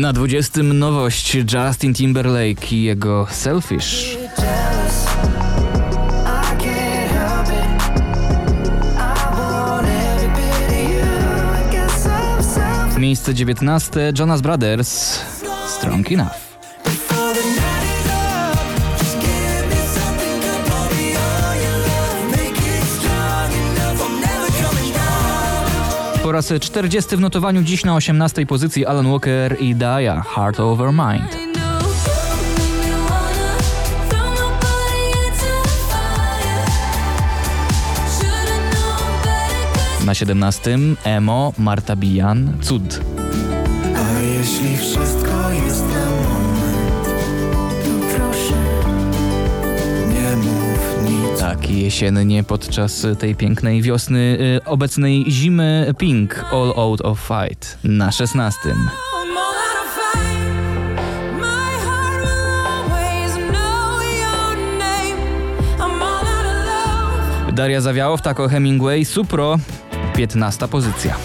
Na 20 nowość Justin Timberlake i jego Selfish. Miejsce 19 Jonas Brothers Strong Enough. Po raz 40 w notowaniu dziś na 18 pozycji Alan Walker i Daya Heart Over Mind. Na 17 Emo Marta Bijan Cud. A jeśli wszystko jest Tak, jesiennie podczas tej pięknej wiosny y, obecnej zimy Pink All Out of Fight na 16. I'm all out of fight. My heart will always know your name. I'm all out of love. Daria Zawiałow, Tako Hemingway, Supro 15 pozycja.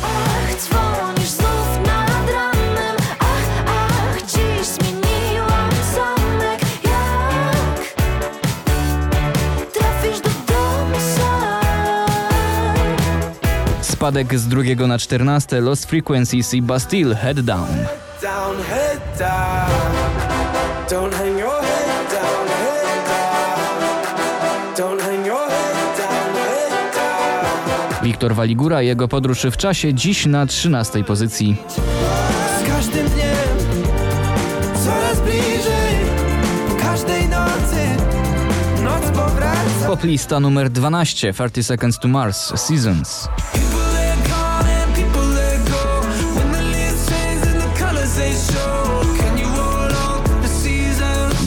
Spadek z drugiego na 14 Lost Frequencies i Bastille Head Down. Down, head down. Don't hang your head down, head down. Don't hang your head down, head down. Wiktor Waligura, jego podróż w czasie dziś na 13 pozycji. Z każdym dniem coraz bliżej. Po każdej nocy noc powraca. Poplista numer 12 30 Seconds to Mars Seasons.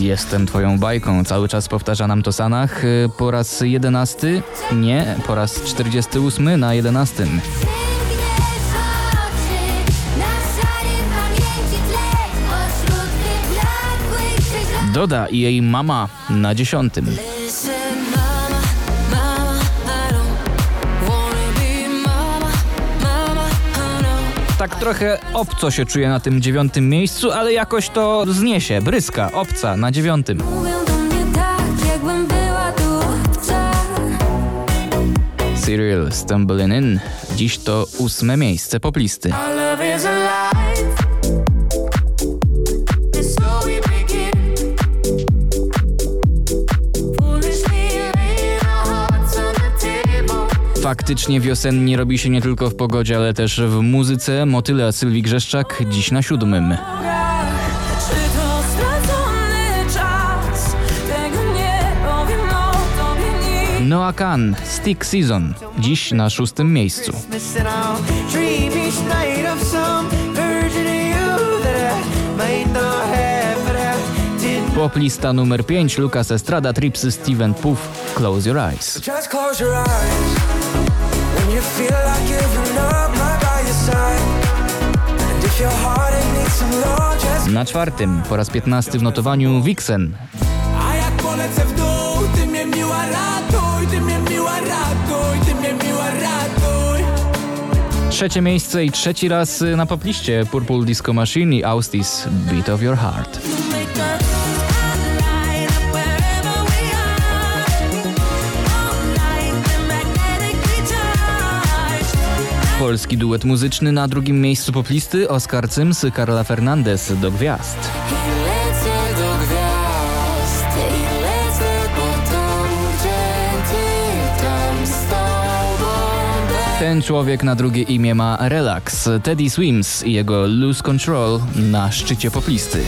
Jestem twoją bajką, cały czas powtarza nam to Sanach. Y, Po raz 11? Nie, po raz 48 na 11. Piękne oczy Na krzyżów Doda i jej mama na 10. trochę obco się czuje na tym dziewiątym miejscu, ale jakoś to zniesie. Bryska, obca na dziewiątym. Tak. Serial Stumbling In. Dziś to ósme miejsce poplisty. Faktycznie wiosennie robi się nie tylko w pogodzie, ale też w muzyce. Motyle Sylwii Grzeszczak dziś na siódmym. Noah Khan, Stick Season. Dziś na szóstym miejscu. Poplista numer 5 Lucas Estrada, Tripsy, Steven Puff, Close Your Eyes. You feel like giving up, right by your side. And if your heart it needs some love, just. Na czwartym, po raz 15 w notowaniu Vixen. A jak polecę w dół, ty mnie miła ratuj, ty mnie miła ratuj, ty mnie miła ratuj. Trzecie miejsce i trzeci raz na popliście Purple Disco Machine i Austis Beat of Your Heart. Polski duet muzyczny na drugim miejscu poplisty Oscar Cyms, Karla Fernandez do gwiazd. Ten człowiek na drugie imię ma Relax. Teddy Swims i jego Lose Control na szczycie poplisty.